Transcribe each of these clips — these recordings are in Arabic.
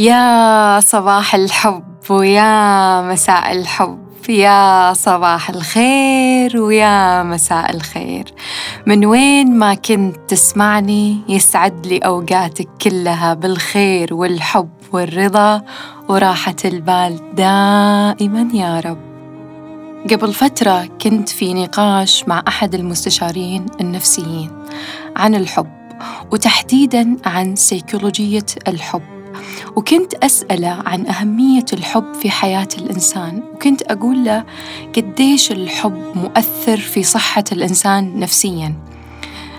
يا صباح الحب ويا مساء الحب يا صباح الخير ويا مساء الخير. من وين ما كنت تسمعني يسعد لي أوقاتك كلها بالخير والحب والرضا وراحة البال دائما يا رب. قبل فترة كنت في نقاش مع أحد المستشارين النفسيين عن الحب وتحديدا عن سيكولوجية الحب. وكنت أسأله عن أهمية الحب في حياة الإنسان وكنت أقول له قديش الحب مؤثر في صحة الإنسان نفسياً.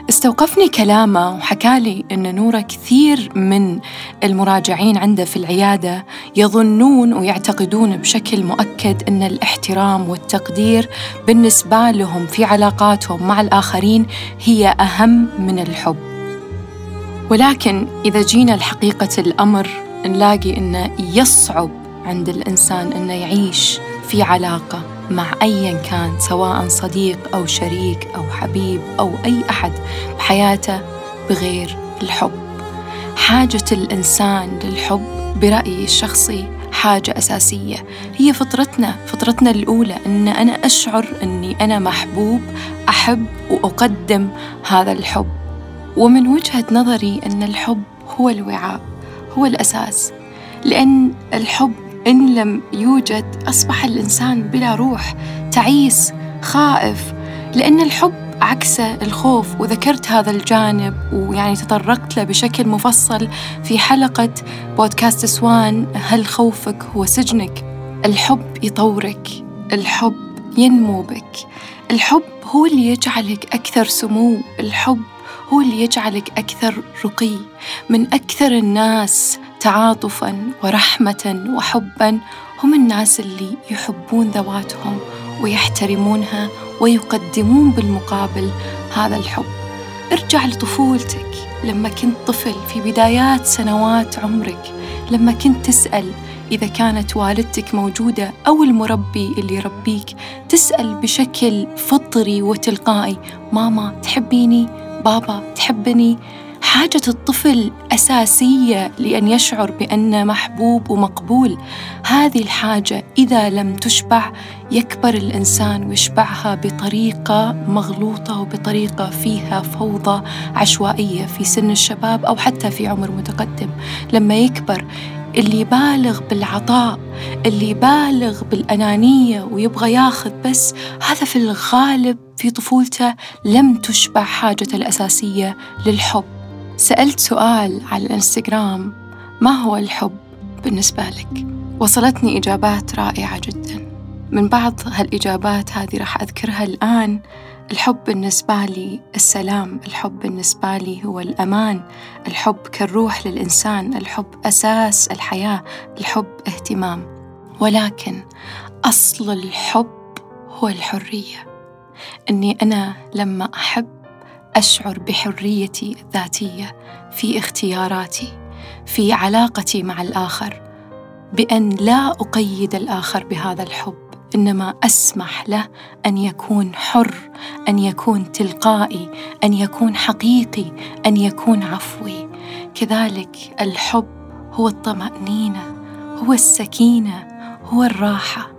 استوقفني كلامه وحكالي أن نورة كثير من المراجعين عنده في العيادة يظنون ويعتقدون بشكل مؤكد أن الاحترام والتقدير بالنسبة لهم في علاقاتهم مع الآخرين هي أهم من الحب. ولكن إذا جينا لحقيقة الأمر نلاقي إنه يصعب عند الإنسان إنه يعيش في علاقة مع أيا كان سواء صديق أو شريك أو حبيب أو أي أحد بحياته بغير الحب. حاجة الإنسان للحب برأيي الشخصي حاجة أساسية. هي فطرتنا فطرتنا الأولى أن أنا أشعر أني أنا محبوب أحب وأقدم هذا الحب. ومن وجهة نظري أن الحب هو الوعاء هو الأساس. لأن الحب إن لم يوجد أصبح الإنسان بلا روح تعيس خائف. لأن الحب عكس الخوف وذكرت هذا الجانب ويعني تطرقت له بشكل مفصل في حلقة بودكاست سوان هل خوفك هو سجنك؟ الحب يطورك الحب ينمو بك الحب هو اللي يجعلك أكثر سمو. الحب هو اللي يجعلك أكثر رقي من أكثر الناس تعاطفا ورحمة وحبا هم الناس اللي يحبون ذواتهم ويحترمونها ويقدمون بالمقابل هذا الحب. ارجع لطفولتك لما كنت طفل في بدايات سنوات عمرك لما كنت تسأل إذا كانت والدتك موجودة أو المربي اللي يربيك تسأل بشكل فطري وتلقائي ماما تحبيني؟ بابا تحبني؟ حاجة الطفل أساسية لأن يشعر بأنه محبوب ومقبول. هذه الحاجة إذا لم تشبع يكبر الإنسان ويشبعها بطريقة مغلوطة وبطريقة فيها فوضى عشوائية في سن الشباب أو حتى في عمر متقدم. لما يكبر اللي يبالغ بالعطاء اللي يبالغ بالأنانية ويبغى ياخذ بس هذا في الغالب في طفولته لم تشبع حاجته الأساسية للحب. سألت سؤال على الإنستغرام ما هو الحب بالنسبة لك؟ وصلتني إجابات رائعة جدا. من بعض هالإجابات هذه راح أذكرها الآن. الحب بالنسبة لي السلام الحب بالنسبة لي هو الأمان الحب كالروح للإنسان الحب أساس الحياة الحب اهتمام. ولكن أصل الحب هو الحرية. أني أنا لما أحب أشعر بحريتي الذاتية في اختياراتي في علاقتي مع الآخر بأن لا أقيد الآخر بهذا الحب. إنما أسمح له أن يكون حر أن يكون تلقائي أن يكون حقيقي أن يكون عفوي. كذلك الحب هو الطمأنينة هو السكينة هو الراحة.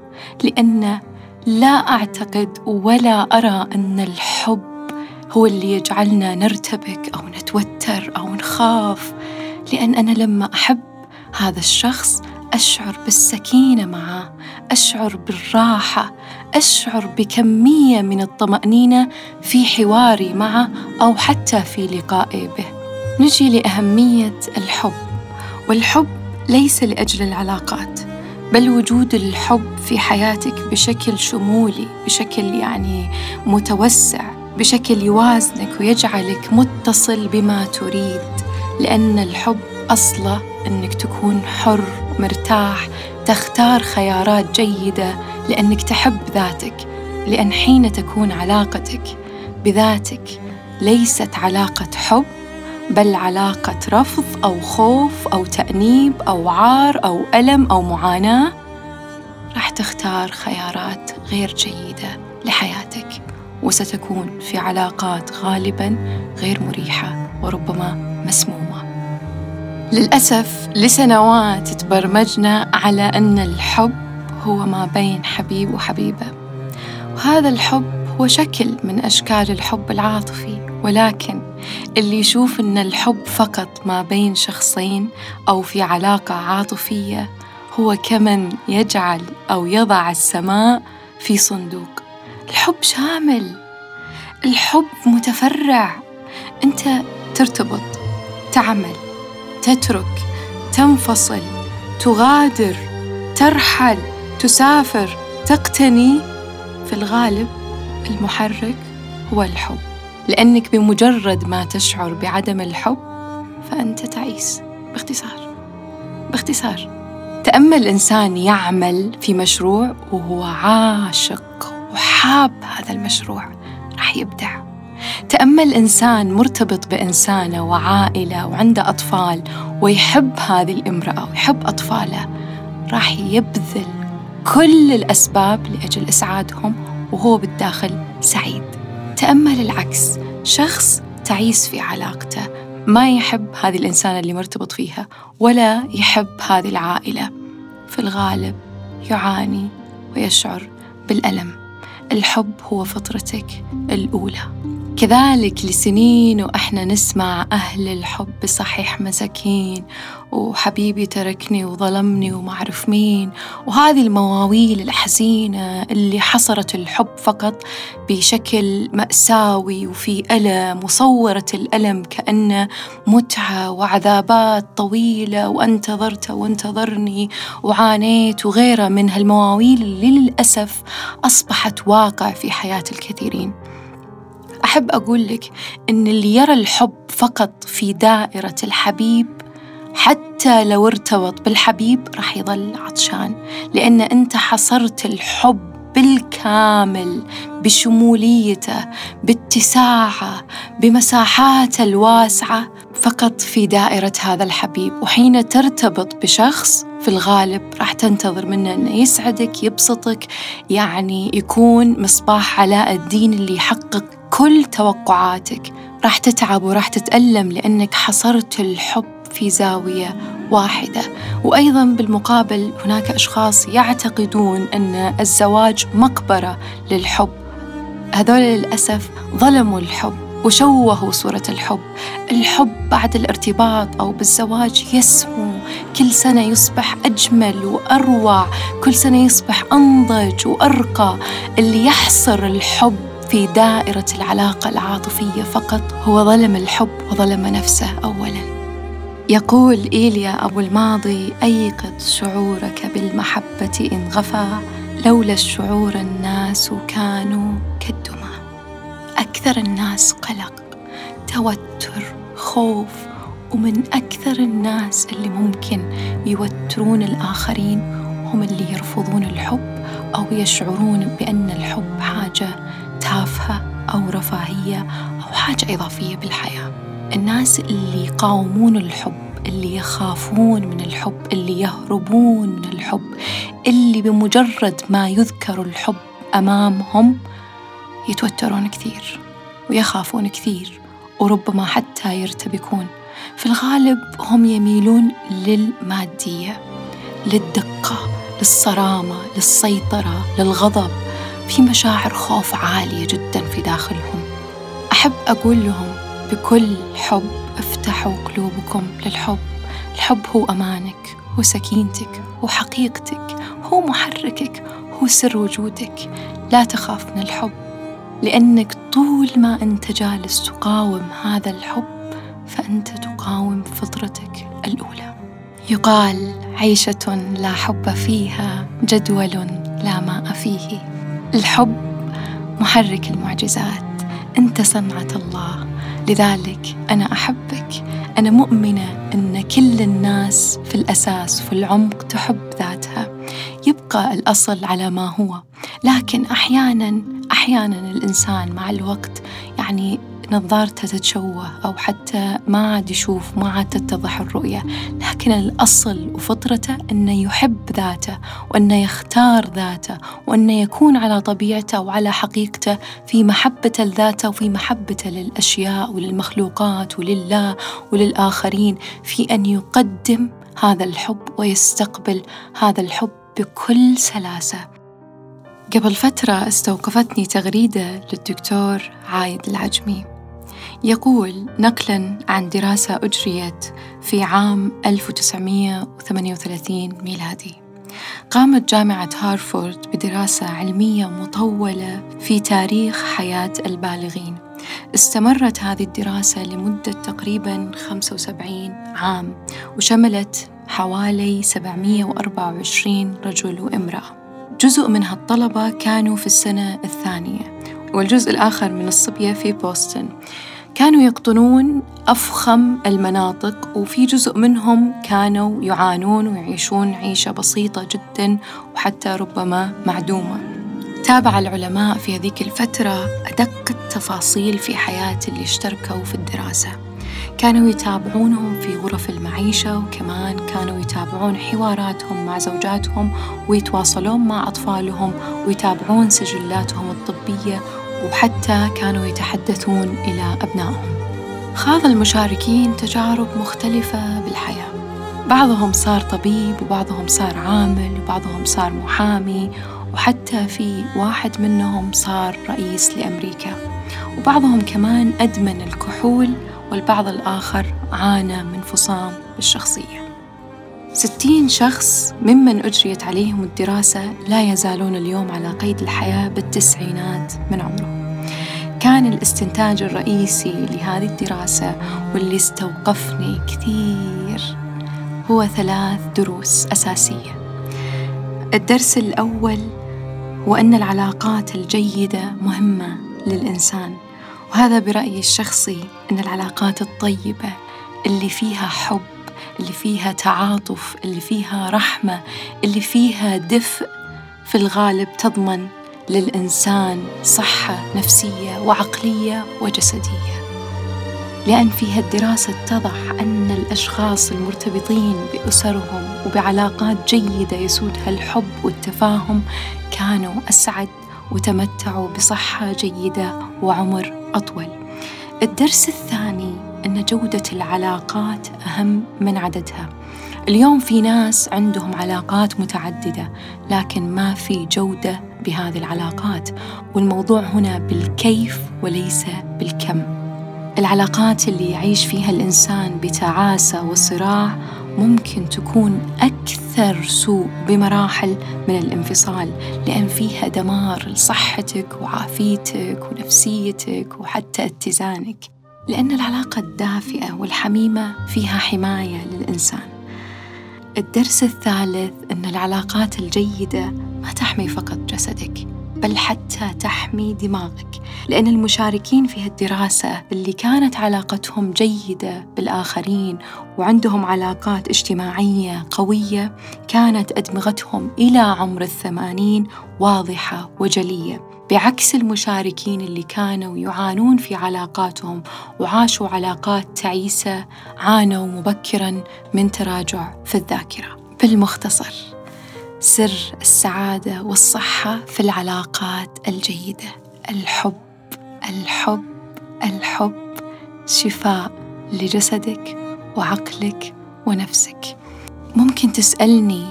لأن لا أعتقد ولا أرى أن الحب هو اللي يجعلنا نرتبك أو نتوتر أو نخاف. لأن أنا لما أحب هذا الشخص أشعر بالسكينة معه أشعر بالراحة أشعر بكمية من الطمأنينة في حواري معه أو حتى في لقائي به. نجي لأهمية الحب والحب ليس لأجل العلاقات بل وجود الحب في حياتك بشكل شمولي بشكل يعني متوسع بشكل يوازنك ويجعلك متصل بما تريد لأن الحب أصله أنك تكون حر مرتاح تختار خيارات جيدة لأنك تحب ذاتك لأن حين تكون علاقتك بذاتك ليست علاقة حب بل علاقة رفض أو خوف أو تأنيب أو عار أو ألم أو معاناة. راح تختار خيارات غير جيدة لحياتك وستكون في علاقات غالبا غير مريحة وربما مسمومة. للأسف لسنوات تبرمجنا على أن الحب هو ما بين حبيب وحبيبة. وهذا الحب هو شكل من أشكال الحب العاطفي. ولكن اللي يشوف أن الحب فقط ما بين شخصين أو في علاقة عاطفية هو كمن يجعل أو يضع السماء في صندوق. الحب شامل. الحب متفرع. أنت ترتبط تعمل. تترك تنفصل تغادر ترحل تسافر تقتني في الغالب المحرك هو الحب. لأنك بمجرد ما تشعر بعدم الحب فأنت تعيس. باختصار باختصار. تأمل إنسان يعمل في مشروع وهو عاشق وحاب هذا المشروع راح يبدع. تأمل إنسان مرتبط بإنسانة وعائلة وعنده أطفال ويحب هذه الإمرأة ويحب أطفاله راح يبذل كل الأسباب لأجل إسعادهم وهو بالداخل سعيد. تأمل العكس شخص تعيس في علاقته ما يحب هذه الإنسانة اللي مرتبط فيها ولا يحب هذه العائلة. في الغالب يعاني ويشعر بالألم. الحب هو فطرتك الأولى. كذلك لسنين وإحنا نسمع أهل الحب صحيح مساكين وحبيبي تركني وظلمني وما أعرف مين وهذه المواويل الحزينة اللي حصرت الحب فقط بشكل مأساوي وفي ألم وصورت الألم كأنه متعة وعذابات طويلة وانتظرت وانتظرني وعانيت وغيرها من هالمواويل اللي للأسف أصبحت واقع في حياة الكثيرين. أحب أقول لك إن اللي يرى الحب فقط في دائرة الحبيب حتى لو ارتبط بالحبيب راح يظل عطشان. لأن أنت حصرت الحب بالكامل بشموليته باتساعه بمساحاته الواسعة فقط في دائرة هذا الحبيب. وحين ترتبط بشخص في الغالب راح تنتظر منه إنه يسعدك يبسطك يعني يكون مصباح علاء الدين اللي يحقق كل توقعاتك. راح تتعب وراح تتألم لأنك حصرت الحب في زاوية واحدة. وأيضا بالمقابل هناك أشخاص يعتقدون أن الزواج مقبرة للحب. هذول للأسف ظلموا الحب وشوهوا صورة الحب. الحب بعد الارتباط أو بالزواج يسمو. كل سنة يصبح أجمل وأروع. كل سنة يصبح أنضج وأرقى. اللي يحصر الحب في دائرة العلاقة العاطفية فقط هو ظلم الحب وظلم نفسه أولاً. يقول إيليا أبو الماضي أيقظ شعورك بالمحبة إن غفى لولا الشعور الناس كانوا كالدمى. أكثر الناس قلق توتر خوف ومن أكثر الناس اللي ممكن يوترون الآخرين هم اللي يرفضون الحب أو يشعرون بأن الحب حاجة تافهة أو رفاهية أو حاجة إضافية بالحياة. الناس اللي يقاومون الحب اللي يخافون من الحب اللي يهربون من الحب اللي بمجرد ما يذكر الحب أمامهم يتوترون كثير ويخافون كثير وربما حتى يرتبكون. في الغالب هم يميلون للمادية للدقة للصرامة للسيطرة للغضب. في مشاعر خوف عالية جدا في داخلهم. أحب أقول لهم بكل حب افتحوا قلوبكم للحب. الحب هو أمانك هو سكينتك هو حقيقتك هو محركك هو سر وجودك. لا تخاف من الحب لأنك طول ما أنت جالس تقاوم هذا الحب فأنت تقاوم فطرتك الأولى. يقال عيشة لا حب فيها جدول لا ماء فيه. الحب محرك المعجزات. أنت صنعة الله. لذلك أنا أحبك. أنا مؤمنة أن كل الناس في الأساس في العمق تحب ذاتها. يبقى الأصل على ما هو. لكن أحيانا أحيانا الإنسان مع الوقت يعني نظارته تتشوه أو حتى ما عاد يشوف ما عاد تتضح الرؤية. لكن الأصل وفطرته أنه يحب ذاته وأنه يختار ذاته وأنه يكون على طبيعته وعلى حقيقته في محبته لذاته وفي محبته للأشياء وللمخلوقات ولله وللآخرين في أن يقدم هذا الحب ويستقبل هذا الحب بكل سلاسة. قبل فترة استوقفتني تغريدة للدكتور عايد العجمي. يقول نقلا عن دراسة أجريت في عام 1938 ميلادي. قامت جامعة هارفورد بدراسة علمية مطولة في تاريخ حياة البالغين. استمرت هذه الدراسة لمدة تقريبا 75 عام وشملت حوالي 724 رجل وامرأة. جزء من هالطلبة كانوا في السنة الثانية والجزء الآخر من الصبية في بوسطن. كانوا يقطنون أفخم المناطق وفي جزء منهم كانوا يعانون ويعيشون عيشة بسيطة جدا وحتى ربما معدومة. تابع العلماء في هذيك الفترة أدق التفاصيل في حياة اللي اشتركوا في الدراسة. كانوا يتابعونهم في غرف المعيشة وكمان كانوا يتابعون حواراتهم مع زوجاتهم ويتواصلون مع أطفالهم ويتابعون سجلاتهم الطبية وحتى كانوا يتحدثون إلى أبنائهم. خاض المشاركين تجارب مختلفة بالحياة. بعضهم صار طبيب وبعضهم صار عامل وبعضهم صار محامي وحتى في واحد منهم صار رئيس لأمريكا. وبعضهم كمان أدمن الكحول والبعض الآخر عانى من فصام بالشخصية. ستين شخص ممن أجريت عليهم الدراسة لا يزالون اليوم على قيد الحياة بالتسعينات من عمرهم كان الاستنتاج الرئيسي لهذه الدراسة واللي استوقفني كثير هو ثلاث دروس أساسية. الدرس الأول هو أن العلاقات الجيدة مهمة للإنسان وهذا برأيي الشخصي أن العلاقات الطيبة اللي فيها حب اللي فيها تعاطف اللي فيها رحمة اللي فيها دفء في الغالب تضمن للإنسان صحة نفسية وعقلية وجسدية لأن في هالدراسة اتضح أن الأشخاص المرتبطين بأسرهم وبعلاقات جيدة يسودها الحب والتفاهم كانوا أسعد وتمتعوا بصحة جيدة وعمر أطول. الدرس الثاني أن جودة العلاقات أهم من عددها. اليوم في ناس عندهم علاقات متعددة لكن ما في جودة بهذه العلاقات والموضوع هنا بالكيف وليس بالكم. العلاقات اللي يعيش فيها الإنسان بتعاسة وصراع ممكن تكون أكثر سوء بمراحل من الانفصال لأن فيها دمار لصحتك وعافيتك ونفسيتك وحتى اتزانك لأن العلاقة الدافئة والحميمة فيها حماية للإنسان. الدرس الثالث أن العلاقات الجيدة ما تحمي فقط جسدك بل حتى تحمي دماغك. لأن المشاركين في هالدراسة اللي كانت علاقتهم جيدة بالآخرين وعندهم علاقات اجتماعية قوية كانت أدمغتهم إلى عمر الثمانين واضحة وجلية. بعكس المشاركين اللي كانوا يعانون في علاقاتهم وعاشوا علاقات تعيسة عانوا مبكرا من تراجع في الذاكرة. بالمختصر سر السعادة والصحة في العلاقات الجيدة. الحب الحب الحب. شفاء لجسدك وعقلك ونفسك. ممكن تسألني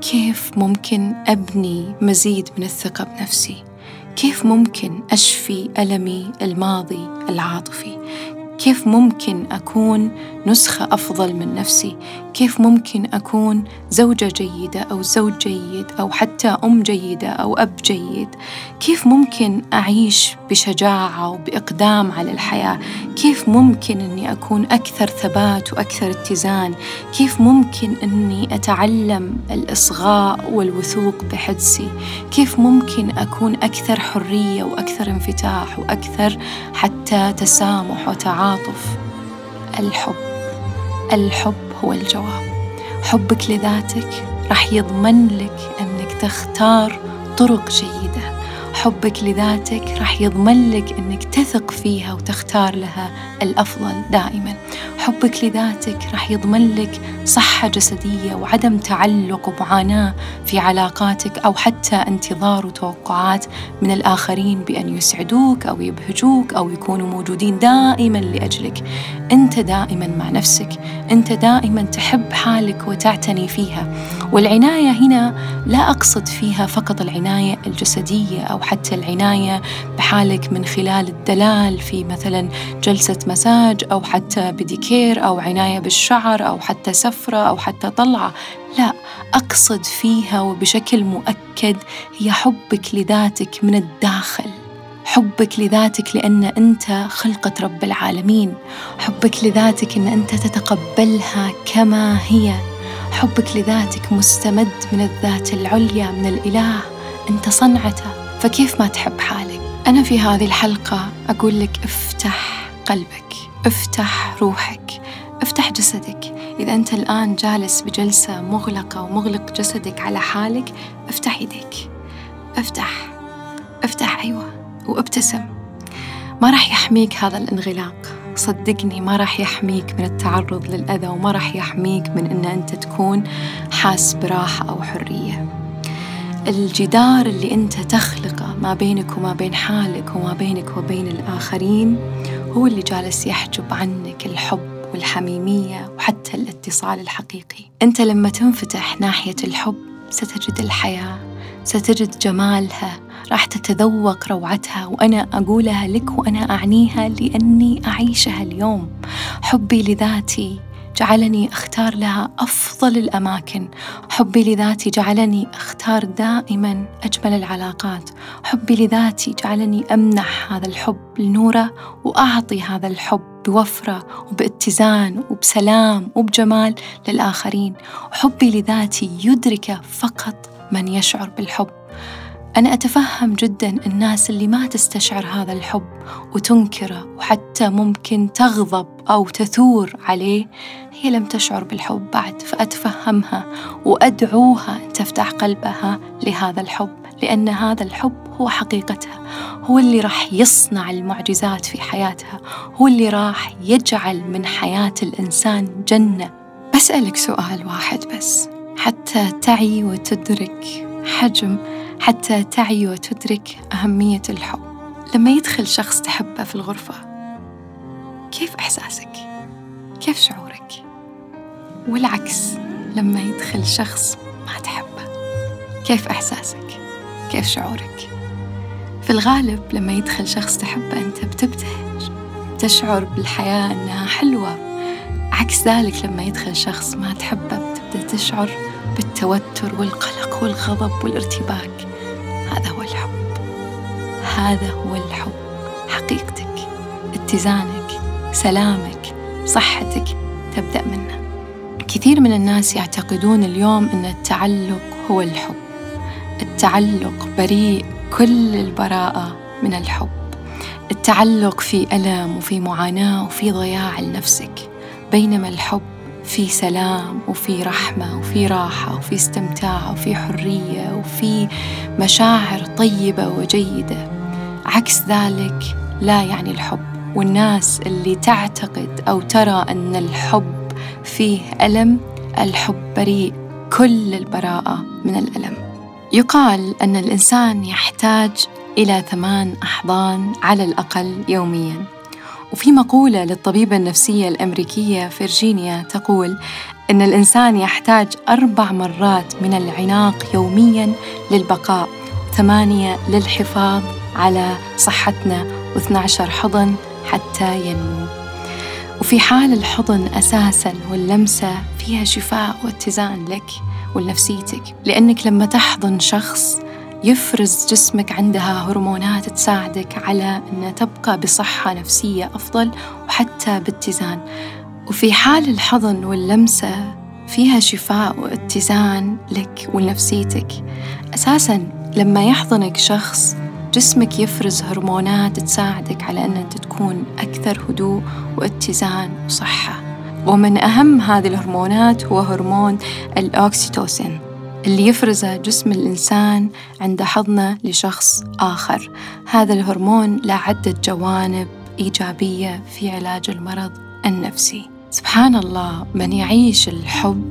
كيف ممكن أبني مزيد من الثقة بنفسي؟ كيف ممكن أشفي ألمي الماضي العاطفي؟ كيف ممكن أكون نسخة أفضل من نفسي؟ كيف ممكن أكون زوجة جيدة أو زوج جيد أو حتى أم جيدة أو أب جيد؟ كيف ممكن أعيش بشجاعة وبإقدام على الحياة؟ كيف ممكن أني أكون أكثر ثبات وأكثر اتزان؟ كيف ممكن أني أتعلم الإصغاء والوثوق بحدسي؟ كيف ممكن أكون أكثر حرية وأكثر انفتاح وأكثر حتى تسامح وتعاطف الحب. الحب هو الجواب. حبك لذاتك راح يضمن لك أنك تختار طرق جيدة. حبك لذاتك راح يضمن لك أنك تثق فيها وتختار لها الأفضل دائما. حبك لذاتك راح يضمن لك صحة جسدية وعدم تعلق ومعاناة في علاقاتك أو حتى انتظار وتوقعات من الآخرين بأن يسعدوك أو يبهجوك أو يكونوا موجودين دائما لأجلك. أنت دائما مع نفسك. أنت دائما تحب حالك وتعتني فيها. والعناية هنا لا أقصد فيها فقط العناية الجسدية أو حتى العناية بحالك من خلال الدلال في مثلا جلسة مساج أو حتى بديكير أو عناية بالشعر أو حتى سفرة أو حتى طلعة. لا أقصد فيها وبشكل مؤكد هي حبك لذاتك من الداخل. حبك لذاتك لأن أنت خلقة رب العالمين. حبك لذاتك أن أنت تتقبلها كما هي. حبك لذاتك مستمد من الذات العليا من الإله. أنت صنعته. فكيف ما تحب حالك؟ أنا في هذه الحلقة أقول لك افتح قلبك افتح روحك افتح جسدك. إذا أنت الآن جالس بجلسة مغلقة ومغلق جسدك على حالك افتح يديك افتح. افتح أيوة. وابتسم. ما راح يحميك هذا الانغلاق. صدقني ما راح يحميك من التعرض للأذى وما راح يحميك من أن أنت تكون حاس براحة أو حرية. الجدار اللي أنت تخلقه ما بينك وما بين حالك وما بينك وبين الآخرين هو اللي جالس يحجب عنك الحب والحميمية وحتى الاتصال الحقيقي. أنت لما تنفتح ناحية الحب ستجد الحياة ستجد جمالها راح تتذوق روعتها وأنا أقولها لك وأنا أعنيها لأني أعيشها اليوم. حبي لذاتي جعلني أختار لها أفضل الأماكن. حبي لذاتي جعلني أختار دائما أجمل العلاقات. حبي لذاتي جعلني أمنح هذا الحب لنورة وأعطي هذا الحب بوفرة وباتزان وبسلام وبجمال للآخرين. حبي لذاتي يدرك فقط من يشعر بالحب. أنا أتفهم جدا الناس اللي ما تستشعر هذا الحب وتنكره وحتى ممكن تغضب أو تثور عليه. هي لم تشعر بالحب بعد فأتفهمها وأدعوها أن تفتح قلبها لهذا الحب لأن هذا الحب هو حقيقتها هو اللي راح يصنع المعجزات في حياتها هو اللي راح يجعل من حياة الإنسان جنة. بسألك سؤال واحد بس حتى تعي وتدرك حجم حتى تعي وتدرك أهمية الحب لما يدخل شخص تحبه في الغرفة كيف إحساسك؟ كيف شعورك؟ والعكس لما يدخل شخص ما تحبه كيف إحساسك؟ كيف شعورك؟ في الغالب لما يدخل شخص تحبه أنت بتبتهج تشعر بالحياة أنها حلوة عكس ذلك لما يدخل شخص ما تحبه بتبدأ تشعر بالتوتر والقلق والغضب والارتباك هذا هو الحب. حقيقتك اتزانك سلامك صحتك تبدأ منه. كثير من الناس يعتقدون اليوم أن التعلق هو الحب. التعلق بريء كل البراءة من الحب. التعلق في ألم وفي معاناة وفي ضياع لنفسك. بينما الحب في سلام وفي رحمة وفي راحة وفي استمتاع وفي حرية وفي مشاعر طيبة وجيدة. عكس ذلك لا يعني الحب. والناس اللي تعتقد أو ترى أن الحب فيه ألم الحب بريء كل البراءة من الألم. يقال أن الإنسان يحتاج إلى ثمان أحضان على الأقل يومياً. وفي مقولة للطبيبة النفسية الأمريكية فيرجينيا تقول إن الإنسان يحتاج أربع مرات من العناق يومياً للبقاء ثمانية للحفاظ على صحتنا و12 حضن حتى ينمو. وفي حال الحضن أساساً واللمسة فيها شفاء واتزان لك ولنفسيتك لأنك لما تحضن شخص يفرز جسمك عندها هرمونات تساعدك على أن تبقى بصحة نفسية أفضل وحتى باتزان. وفي حال الحضن واللمسة فيها شفاء واتزان لك ولنفسيتك أساسا لما يحضنك شخص جسمك يفرز هرمونات تساعدك على أن أنت تكون أكثر هدوء واتزان وصحة. ومن أهم هذه الهرمونات هو هرمون الأوكسيتوسين اللي يفرزه جسم الإنسان عند حضنه لشخص آخر. هذا الهرمون له عدة جوانب إيجابية في علاج المرض النفسي. سبحان الله من يعيش الحب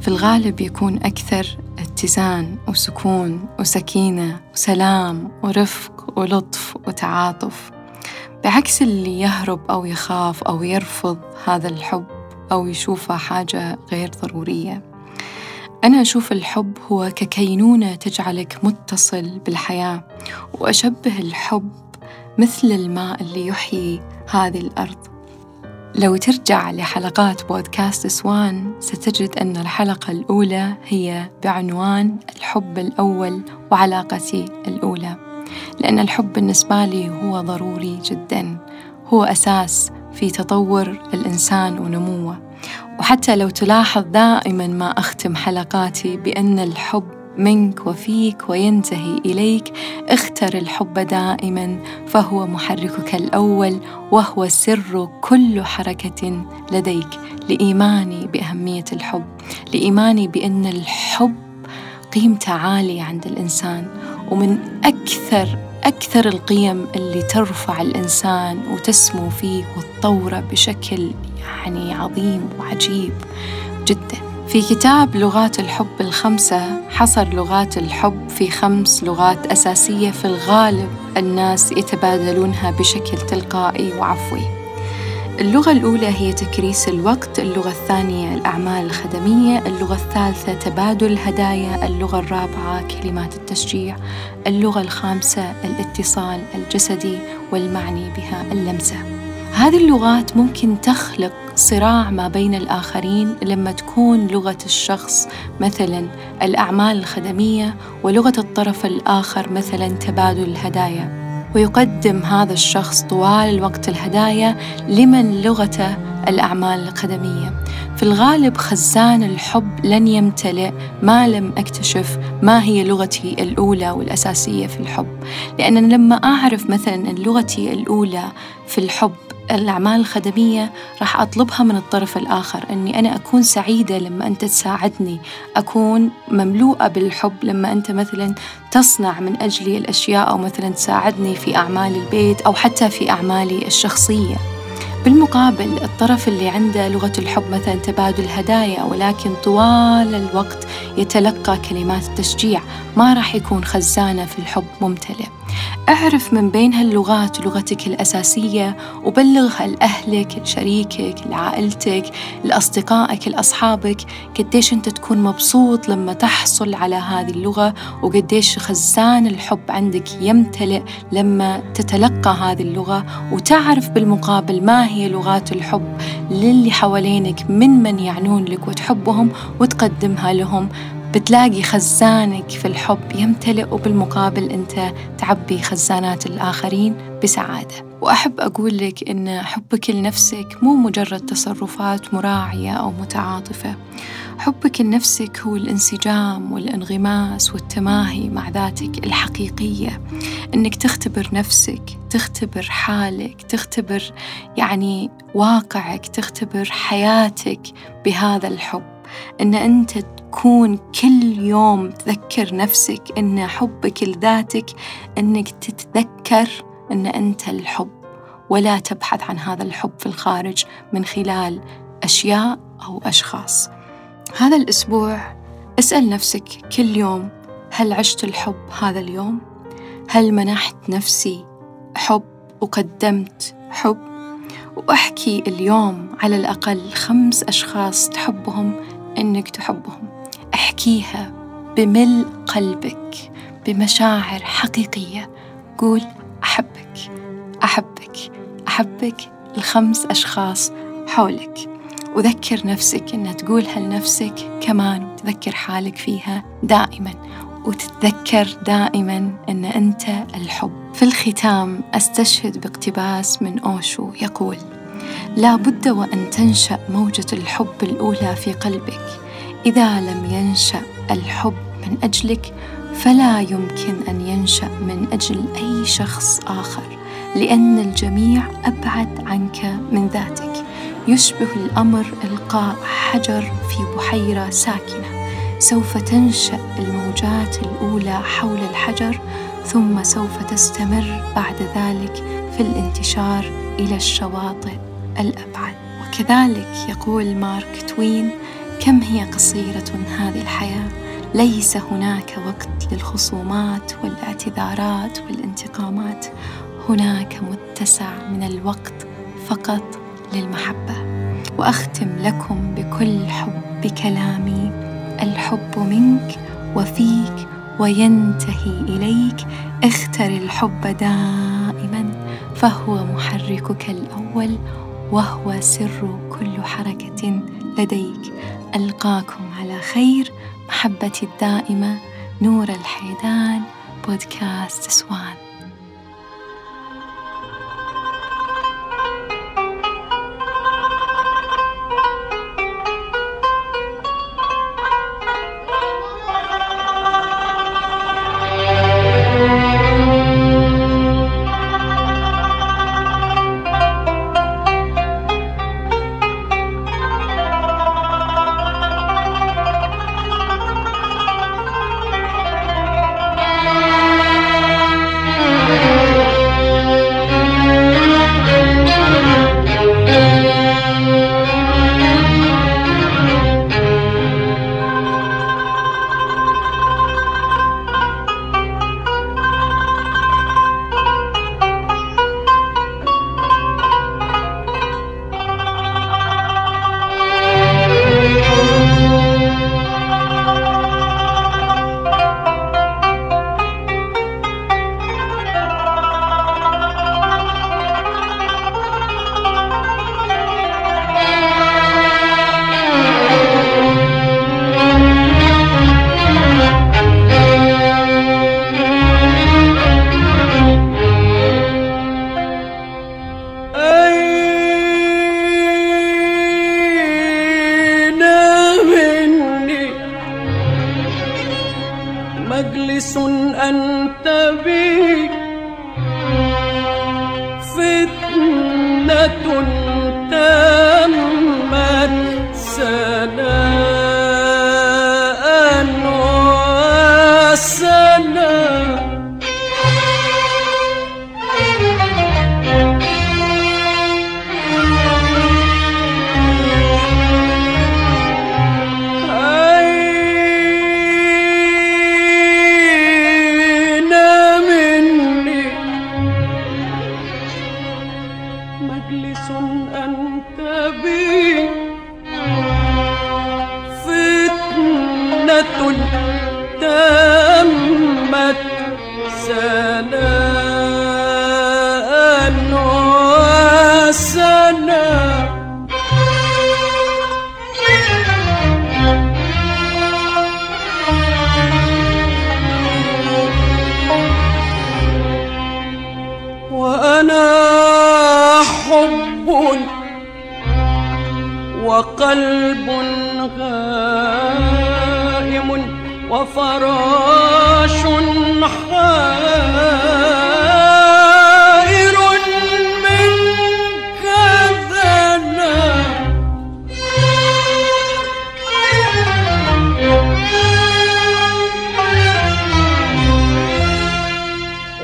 في الغالب يكون أكثر اتزان وسكون وسكينة وسلام ورفق ولطف وتعاطف. بعكس اللي يهرب أو يخاف أو يرفض هذا الحب أو يشوفه حاجة غير ضرورية. أنا أشوف الحب هو ككينونة تجعلك متصل بالحياة وأشبه الحب مثل الماء اللي يحيي هذه الأرض. لو ترجع لحلقات بودكاست سوان ستجد أن الحلقة الأولى هي بعنوان الحب الأول وعلاقتي الأولى. لأن الحب بالنسبة لي هو ضروري جدا. هو أساس في تطور الإنسان ونموه. وحتى لو تلاحظ دائما ما أختم حلقاتي بأن الحب منك وفيك وينتهي إليك اختر الحب دائما فهو محركك الأول وهو سر كل حركة لديك. لإيماني بأهمية الحب لإيماني بأن الحب قيمته عالية عند الإنسان ومن أكثر أكثر القيم اللي ترفع الإنسان وتسمو فيه وتطوره بشكل يعني عظيم وعجيب جدا. في كتاب لغات الحب الخمسة حصر لغات الحب في خمس لغات أساسية في الغالب الناس يتبادلونها بشكل تلقائي وعفوي اللغة الأولى هي تكريس الوقت، اللغة الثانية الأعمال الخدمية، اللغة الثالثة تبادل الهدايا، اللغة الرابعة كلمات التشجيع، اللغة الخامسة الاتصال الجسدي والمعني بها اللمسة. هذه اللغات ممكن تخلق صراع ما بين الآخرين لما تكون لغة الشخص مثلا الأعمال الخدمية ولغة الطرف الآخر مثلا تبادل الهدايا. ويقدم هذا الشخص طوال الوقت الهدايا لمن لغته الأعمال الخدمية. في الغالب خزان الحب لن يمتلئ ما لم أكتشف ما هي لغتي الأولى والأساسية في الحب. لأن لما أعرف مثلا أن لغتي الأولى في الحب الأعمال الخدمية راح أطلبها من الطرف الآخر أني أنا أكون سعيدة لما أنت تساعدني أكون مملوءة بالحب لما أنت مثلا تصنع من أجلي الأشياء أو مثلا تساعدني في أعمال البيت أو حتى في أعمالي الشخصية. بالمقابل الطرف اللي عنده لغة الحب مثلا تبادل هدايا ولكن طوال الوقت يتلقى كلمات التشجيع ما راح يكون خزانة في الحب ممتلئ. اعرف من بين هاللغات لغتك الأساسية وبلغها لأهلك لشريكك لعائلتك لأصدقائك لأصحابك قديش أنت تكون مبسوط لما تحصل على هذه اللغة وقديش خزان الحب عندك يمتلئ لما تتلقى هذه اللغة. وتعرف بالمقابل ما هي لغات الحب للي حوالينك من من يعنون لك وتحبهم وتقدمها لهم. بتلاقي خزانك في الحب يمتلئ وبالمقابل أنت تعبي خزانات الآخرين بسعادة. وأحب أقول لك إن حبك لنفسك مو مجرد تصرفات مراعية أو متعاطفة. حبك لنفسك هو الانسجام والانغماس والتماهي مع ذاتك الحقيقية. إنك تختبر نفسك تختبر حالك تختبر يعني واقعك تختبر حياتك بهذا الحب. إن أنت تكون كل يوم تذكر نفسك إن حبك لذاتك إنك تتذكر إن أنت الحب ولا تبحث عن هذا الحب في الخارج من خلال أشياء أو أشخاص هذا الأسبوع أسأل نفسك كل يوم هل عشت الحب هذا اليوم؟ هل منحت نفسي حب وقدمت حب؟ وأحكي اليوم على الأقل خمس أشخاص تحبهم إنك تحبهم أحكيها بملء قلبك بمشاعر حقيقية قول أحبك أحبك أحبك الخمس أشخاص حولك. وذكر نفسك أن تقولها لنفسك كمان وتذكر حالك فيها دائما وتتذكر دائما أن أنت الحب. في الختام أستشهد باقتباس من أوشو يقول لا بد وأن تنشأ موجة الحب الأولى في قلبك. إذا لم ينشأ الحب من أجلك فلا يمكن أن ينشأ من أجل أي شخص آخر. لأن الجميع أبعد عنك من ذاتك. يشبه الأمر إلقاء حجر في بحيرة ساكنة. سوف تنشأ الموجات الأولى حول الحجر ثم سوف تستمر بعد ذلك في الانتشار إلى الشواطئ الأبعد. وكذلك يقول مارك توين كم هي قصيرة هذه الحياة؟ ليس هناك وقت للخصومات والاعتذارات والانتقامات. هناك متسع من الوقت فقط للمحبة. وأختم لكم بكل حب بكلامي الحب منك وفيك وينتهي إليك. اختر الحب دائما فهو محركك الأول وهو سر كل حركة لديك. ألقاكم على خير محبتي الدائمة. نور الحيدان بودكاست سوان.